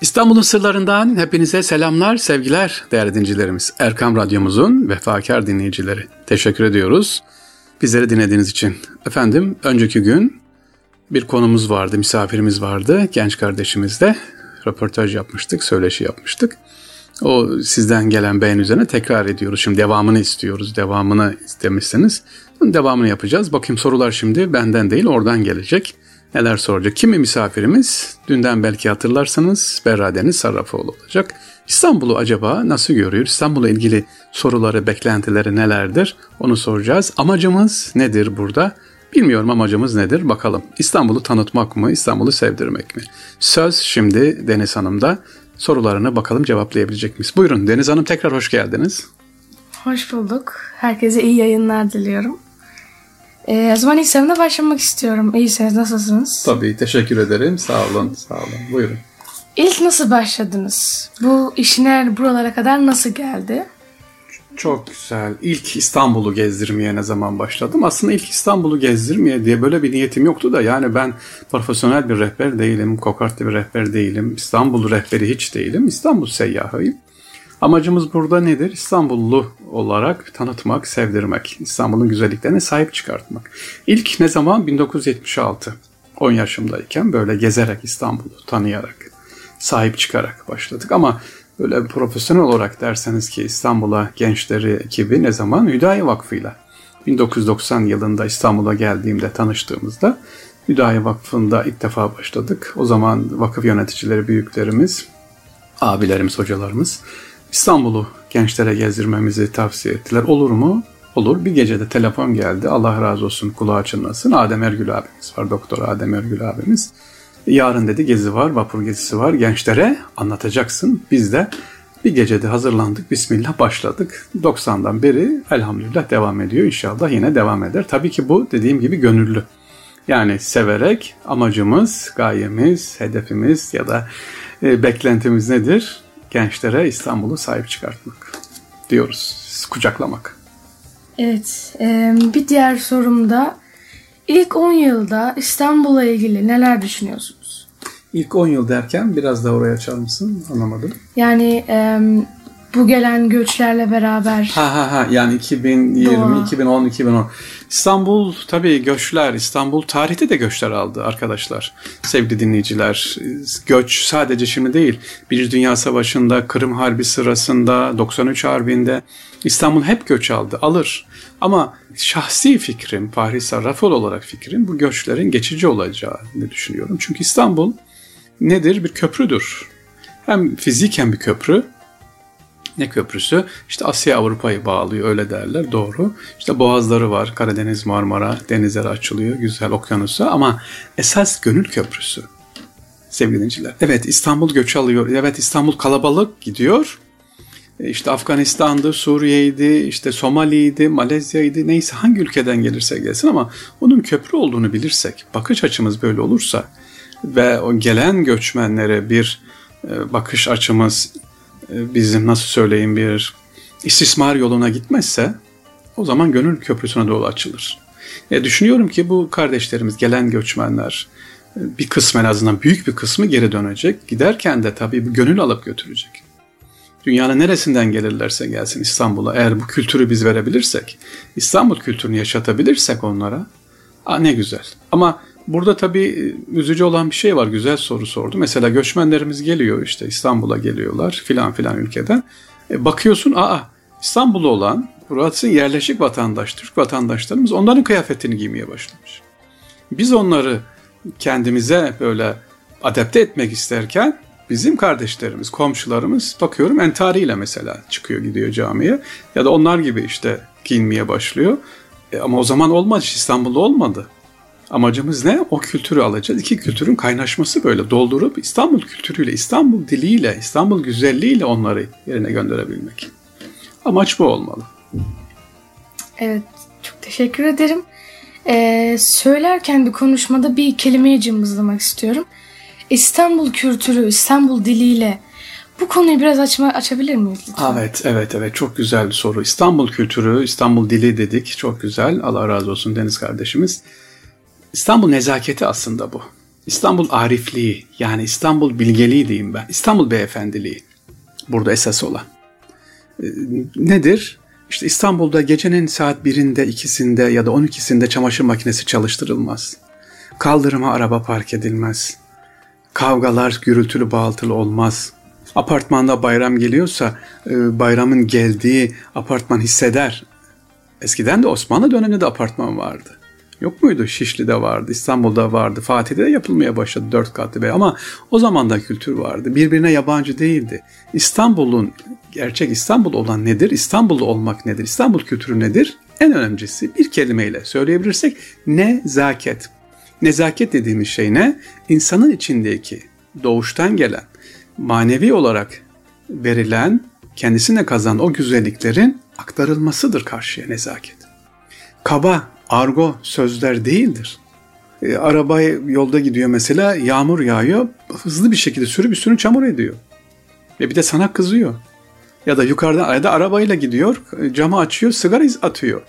İstanbul'un sırlarından hepinize selamlar, sevgiler değerli dinleyicilerimiz. Erkam Radyomuzun vefakar dinleyicileri. Teşekkür ediyoruz bizleri dinlediğiniz için. Efendim önceki gün bir konumuz vardı, misafirimiz vardı. Genç kardeşimizle röportaj yapmıştık, söyleşi yapmıştık. O sizden gelen beğen üzerine tekrar ediyoruz. Şimdi devamını istiyoruz. Devamını istemişseniz devamını yapacağız. Bakayım sorular şimdi benden değil oradan gelecek neler soracak. Kimi misafirimiz dünden belki hatırlarsanız Berradeniz Sarrafoğlu olacak. İstanbul'u acaba nasıl görüyor? İstanbul'la ilgili soruları, beklentileri nelerdir? Onu soracağız. Amacımız nedir burada? Bilmiyorum amacımız nedir bakalım. İstanbul'u tanıtmak mı, İstanbul'u sevdirmek mi? Söz şimdi Deniz Hanım'da. Sorularını bakalım cevaplayabilecek miyiz? Buyurun Deniz Hanım tekrar hoş geldiniz. Hoş bulduk. Herkese iyi yayınlar diliyorum. Ee, o zaman ilk sorumla başlamak istiyorum. İyisiniz, nasılsınız? Tabii, teşekkür ederim. Sağ olun, sağ olun. Buyurun. İlk nasıl başladınız? Bu işine buralara kadar nasıl geldi? Çok güzel. İlk İstanbul'u gezdirmeye ne zaman başladım? Aslında ilk İstanbul'u gezdirmeye diye böyle bir niyetim yoktu da yani ben profesyonel bir rehber değilim, kokartlı bir rehber değilim, İstanbul rehberi hiç değilim, İstanbul seyyahıyım. Amacımız burada nedir? İstanbullu olarak tanıtmak, sevdirmek, İstanbul'un güzelliklerine sahip çıkartmak. İlk ne zaman? 1976. 10 yaşımdayken böyle gezerek İstanbul'u tanıyarak, sahip çıkarak başladık. Ama böyle profesyonel olarak derseniz ki İstanbul'a gençleri ekibi ne zaman? Hüdayi Vakfı'yla. 1990 yılında İstanbul'a geldiğimde tanıştığımızda Hüdayi Vakfı'nda ilk defa başladık. O zaman vakıf yöneticileri büyüklerimiz, abilerimiz, hocalarımız İstanbul'u gençlere gezdirmemizi tavsiye ettiler. Olur mu? Olur. Bir gecede telefon geldi. Allah razı olsun kulağı çınlasın. Adem Ergül abimiz var. Doktor Adem Ergül abimiz. Yarın dedi gezi var, vapur gezisi var. Gençlere anlatacaksın. Biz de bir gecede hazırlandık. Bismillah başladık. 90'dan beri elhamdülillah devam ediyor. İnşallah yine devam eder. Tabii ki bu dediğim gibi gönüllü. Yani severek amacımız, gayemiz, hedefimiz ya da e, beklentimiz nedir? Gençlere İstanbul'u sahip çıkartmak diyoruz. Kucaklamak. Evet. bir diğer sorum da ilk 10 yılda İstanbul'la ilgili neler düşünüyorsunuz? İlk 10 yıl derken biraz daha oraya açar mısın? Anlamadım. Yani bu gelen göçlerle beraber. Ha ha ha yani 2020, Doğa. 2010, 2010. İstanbul tabii göçler, İstanbul tarihte de göçler aldı arkadaşlar. Sevgili dinleyiciler, göç sadece şimdi değil. Birinci Dünya Savaşı'nda, Kırım Harbi sırasında, 93 Harbi'nde İstanbul hep göç aldı, alır. Ama şahsi fikrim, Fahri Sarrafol olarak fikrim bu göçlerin geçici olacağını düşünüyorum. Çünkü İstanbul nedir? Bir köprüdür. Hem fiziken bir köprü ne köprüsü? İşte Asya Avrupa'yı bağlıyor öyle derler doğru. İşte boğazları var Karadeniz Marmara denizler açılıyor güzel okyanusa ama esas gönül köprüsü sevgili dinleyiciler. Evet İstanbul göç alıyor. Evet İstanbul kalabalık gidiyor. E, işte Afganistan'dı, Suriye'ydi, işte Somali'ydi, Malezya'ydı neyse hangi ülkeden gelirse gelsin ama onun köprü olduğunu bilirsek, bakış açımız böyle olursa ve o gelen göçmenlere bir e, bakış açımız bizim nasıl söyleyeyim bir istismar yoluna gitmezse o zaman gönül köprüsüne doğru açılır. E, düşünüyorum ki bu kardeşlerimiz, gelen göçmenler e, bir kısmı en azından büyük bir kısmı geri dönecek. Giderken de tabii bir gönül alıp götürecek. Dünyanın neresinden gelirlerse gelsin İstanbul'a eğer bu kültürü biz verebilirsek, İstanbul kültürünü yaşatabilirsek onlara a, ne güzel. Ama Burada tabii e, üzücü olan bir şey var. Güzel soru sordu. Mesela göçmenlerimiz geliyor işte İstanbul'a geliyorlar filan filan ülkeden. E, bakıyorsun aa İstanbul'da olan burası yerleşik vatandaş, Türk vatandaşlarımız onların kıyafetini giymeye başlamış. Biz onları kendimize böyle adapte etmek isterken bizim kardeşlerimiz, komşularımız bakıyorum entariyle mesela çıkıyor gidiyor camiye ya da onlar gibi işte giyinmeye başlıyor. E, ama o zaman olmadı İstanbul'da olmadı. Amacımız ne? O kültürü alacağız. İki kültürün kaynaşması böyle doldurup İstanbul kültürüyle, İstanbul diliyle, İstanbul güzelliğiyle onları yerine gönderebilmek. Amaç bu olmalı. Evet, çok teşekkür ederim. Ee, söylerken bir konuşmada bir kelimeyi cımbızlamak istiyorum. İstanbul kültürü, İstanbul diliyle bu konuyu biraz açma, açabilir miyiz lütfen? Evet, evet, evet. Çok güzel bir soru. İstanbul kültürü, İstanbul dili dedik. Çok güzel. Allah razı olsun Deniz kardeşimiz. İstanbul nezaketi aslında bu. İstanbul arifliği yani İstanbul bilgeliği diyeyim ben. İstanbul beyefendiliği burada esas olan. Ee, nedir? İşte İstanbul'da gecenin saat birinde, ikisinde ya da on ikisinde çamaşır makinesi çalıştırılmaz. Kaldırıma araba park edilmez. Kavgalar gürültülü bağıltılı olmaz. Apartmanda bayram geliyorsa e, bayramın geldiği apartman hisseder. Eskiden de Osmanlı döneminde de apartman vardı. Yok muydu? Şişli'de vardı, İstanbul'da vardı, Fatih'te de yapılmaya başladı dört katlı bir. Ama o zaman da kültür vardı. Birbirine yabancı değildi. İstanbul'un, gerçek İstanbul olan nedir? İstanbullu olmak nedir? İstanbul kültürü nedir? En önemlisi bir kelimeyle söyleyebilirsek nezaket. Nezaket dediğimiz şey ne? İnsanın içindeki doğuştan gelen, manevi olarak verilen, kendisine kazanan o güzelliklerin aktarılmasıdır karşıya nezaket. Kaba, argo sözler değildir. E, araba yolda gidiyor mesela yağmur yağıyor hızlı bir şekilde sürüp üstünü çamur ediyor. Ve bir de sana kızıyor. Ya da yukarıdan ya da arabayla gidiyor camı açıyor sigara atıyor.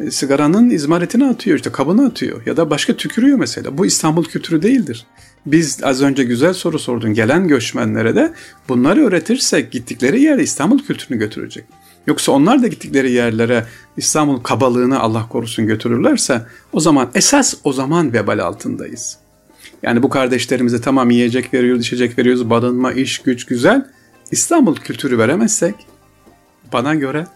E, sigaranın izmaretini atıyor işte kabını atıyor ya da başka tükürüyor mesela. Bu İstanbul kültürü değildir. Biz az önce güzel soru sordun gelen göçmenlere de bunları öğretirsek gittikleri yere İstanbul kültürünü götürecek. Yoksa onlar da gittikleri yerlere İstanbul kabalığını Allah korusun götürürlerse o zaman esas o zaman vebal altındayız. Yani bu kardeşlerimize tamam yiyecek veriyoruz, içecek veriyoruz, barınma, iş, güç güzel. İstanbul kültürü veremezsek bana göre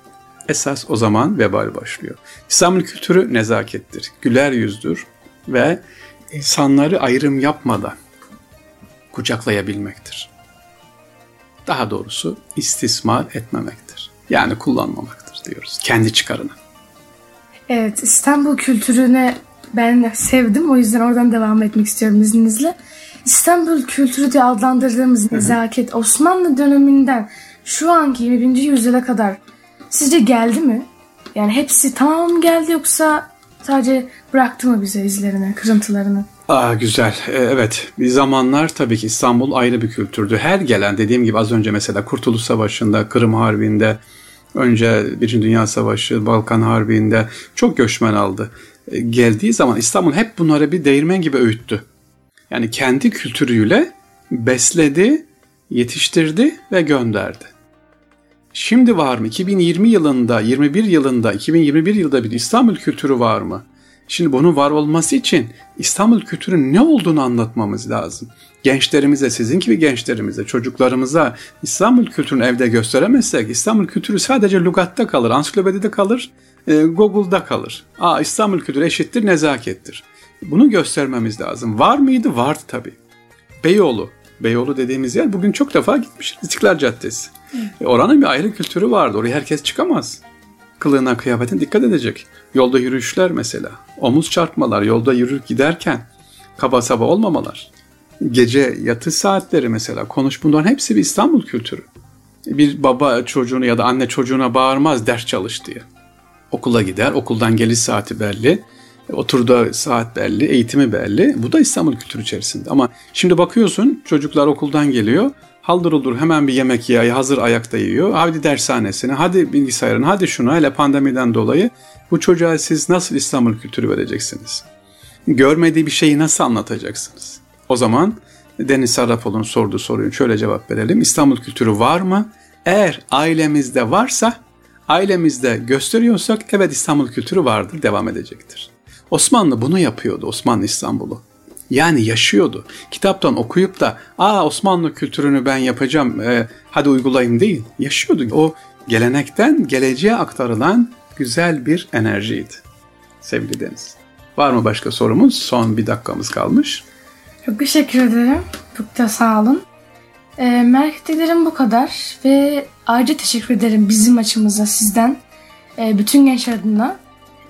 esas o zaman vebal başlıyor. İstanbul kültürü nezakettir, güler yüzdür ve insanları ayrım yapmadan kucaklayabilmektir. Daha doğrusu istismar etmemektir. Yani kullanmamaktır diyoruz. Kendi çıkarına. Evet İstanbul kültürüne ben sevdim. O yüzden oradan devam etmek istiyorum izninizle. İstanbul kültürü diye adlandırdığımız nezaket Osmanlı döneminden şu anki 21. yüzyıla kadar sizce geldi mi? Yani hepsi tamam geldi yoksa sadece bıraktı mı bize izlerini, kırıntılarını? Aa, güzel. Ee, evet. Bir zamanlar tabii ki İstanbul ayrı bir kültürdü. Her gelen dediğim gibi az önce mesela Kurtuluş Savaşı'nda, Kırım Harbi'nde, önce Birinci Dünya Savaşı, Balkan Harbi'nde çok göçmen aldı. Ee, geldiği zaman İstanbul hep bunları bir değirmen gibi öğüttü. Yani kendi kültürüyle besledi, yetiştirdi ve gönderdi. Şimdi var mı? 2020 yılında, 21 yılında, 2021 yılında bir İstanbul kültürü var mı? Şimdi bunun var olması için İstanbul kültürünün ne olduğunu anlatmamız lazım. Gençlerimize, sizin gibi gençlerimize, çocuklarımıza İstanbul kültürünü evde gösteremezsek İstanbul kültürü sadece lugatta kalır, ansiklopedide kalır, e, Google'da kalır. Aa İstanbul kültürü eşittir nezakettir. Bunu göstermemiz lazım. Var mıydı? Vardı tabii. Beyoğlu. Beyoğlu dediğimiz yer bugün çok defa gitmiş. İstiklal Caddesi. E, oranın bir ayrı kültürü vardı. Oraya herkes çıkamaz. Kılığına, kıyafetine dikkat edecek. Yolda yürüyüşler mesela. Omuz çarpmalar, yolda yürür giderken kaba saba olmamalar. Gece yatış saatleri mesela konuş bunların hepsi bir İstanbul kültürü. Bir baba çocuğunu ya da anne çocuğuna bağırmaz ders çalış diye. Okula gider, okuldan geliş saati belli. Oturduğu saat belli, eğitimi belli. Bu da İstanbul kültürü içerisinde. Ama şimdi bakıyorsun çocuklar okuldan geliyor. Haldır olur hemen bir yemek yiyor, hazır ayakta yiyor. Hadi dershanesine, hadi bilgisayarına, hadi şuna. Hele pandemiden dolayı bu çocuğa siz nasıl İstanbul kültürü vereceksiniz? Görmediği bir şeyi nasıl anlatacaksınız? O zaman Deniz Sarrafoğlu'nun sorduğu soruyu şöyle cevap verelim. İstanbul kültürü var mı? Eğer ailemizde varsa, ailemizde gösteriyorsak evet İstanbul kültürü vardır, devam edecektir. Osmanlı bunu yapıyordu, Osmanlı İstanbul'u. Yani yaşıyordu. Kitaptan okuyup da aa Osmanlı kültürünü ben yapacağım e, hadi uygulayayım değil. Yaşıyordu. O gelenekten geleceğe aktarılan güzel bir enerjiydi. Sevgili Deniz. Var mı başka sorumuz? Son bir dakikamız kalmış. Çok teşekkür ederim. Çok da sağ olun. E, merak ettiklerim bu kadar ve ayrıca teşekkür ederim bizim açımıza sizden. E, bütün gençler adına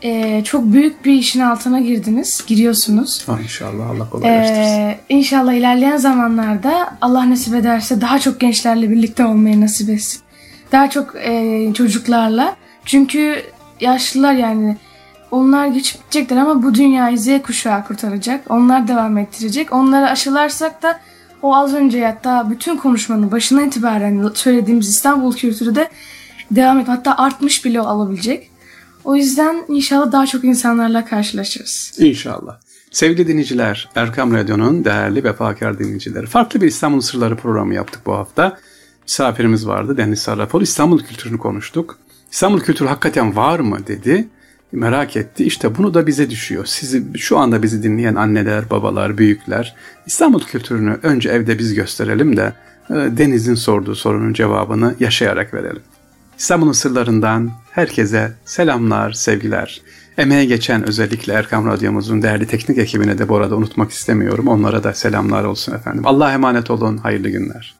e, çok büyük bir işin altına girdiniz, giriyorsunuz. Ha, inşallah Allah kolaylaştırsın. Ee, inşallah ilerleyen zamanlarda Allah nasip ederse daha çok gençlerle birlikte olmayı nasip etsin. Daha çok e, çocuklarla. Çünkü yaşlılar yani onlar geçecekler ama bu dünyayı Z kuşağı kurtaracak. Onlar devam ettirecek. Onları aşılarsak da o az önce hatta bütün konuşmanın başına itibaren söylediğimiz İstanbul kültürü de devam et. Hatta artmış bile olabilecek. O yüzden inşallah daha çok insanlarla karşılaşırız. İnşallah. Sevgili dinleyiciler, Erkam Radyo'nun değerli vefakar dinleyicileri. Farklı bir İstanbul Sırları programı yaptık bu hafta. Misafirimiz vardı Deniz Sarrafol. İstanbul kültürünü konuştuk. İstanbul kültürü hakikaten var mı dedi. Merak etti. İşte bunu da bize düşüyor. Sizi şu anda bizi dinleyen anneler, babalar, büyükler İstanbul kültürünü önce evde biz gösterelim de e, Deniz'in sorduğu sorunun cevabını yaşayarak verelim. İstanbul'un sırlarından herkese selamlar, sevgiler. Emeğe geçen özellikle Erkam Radyomuzun değerli teknik ekibine de bu arada unutmak istemiyorum. Onlara da selamlar olsun efendim. Allah'a emanet olun, hayırlı günler.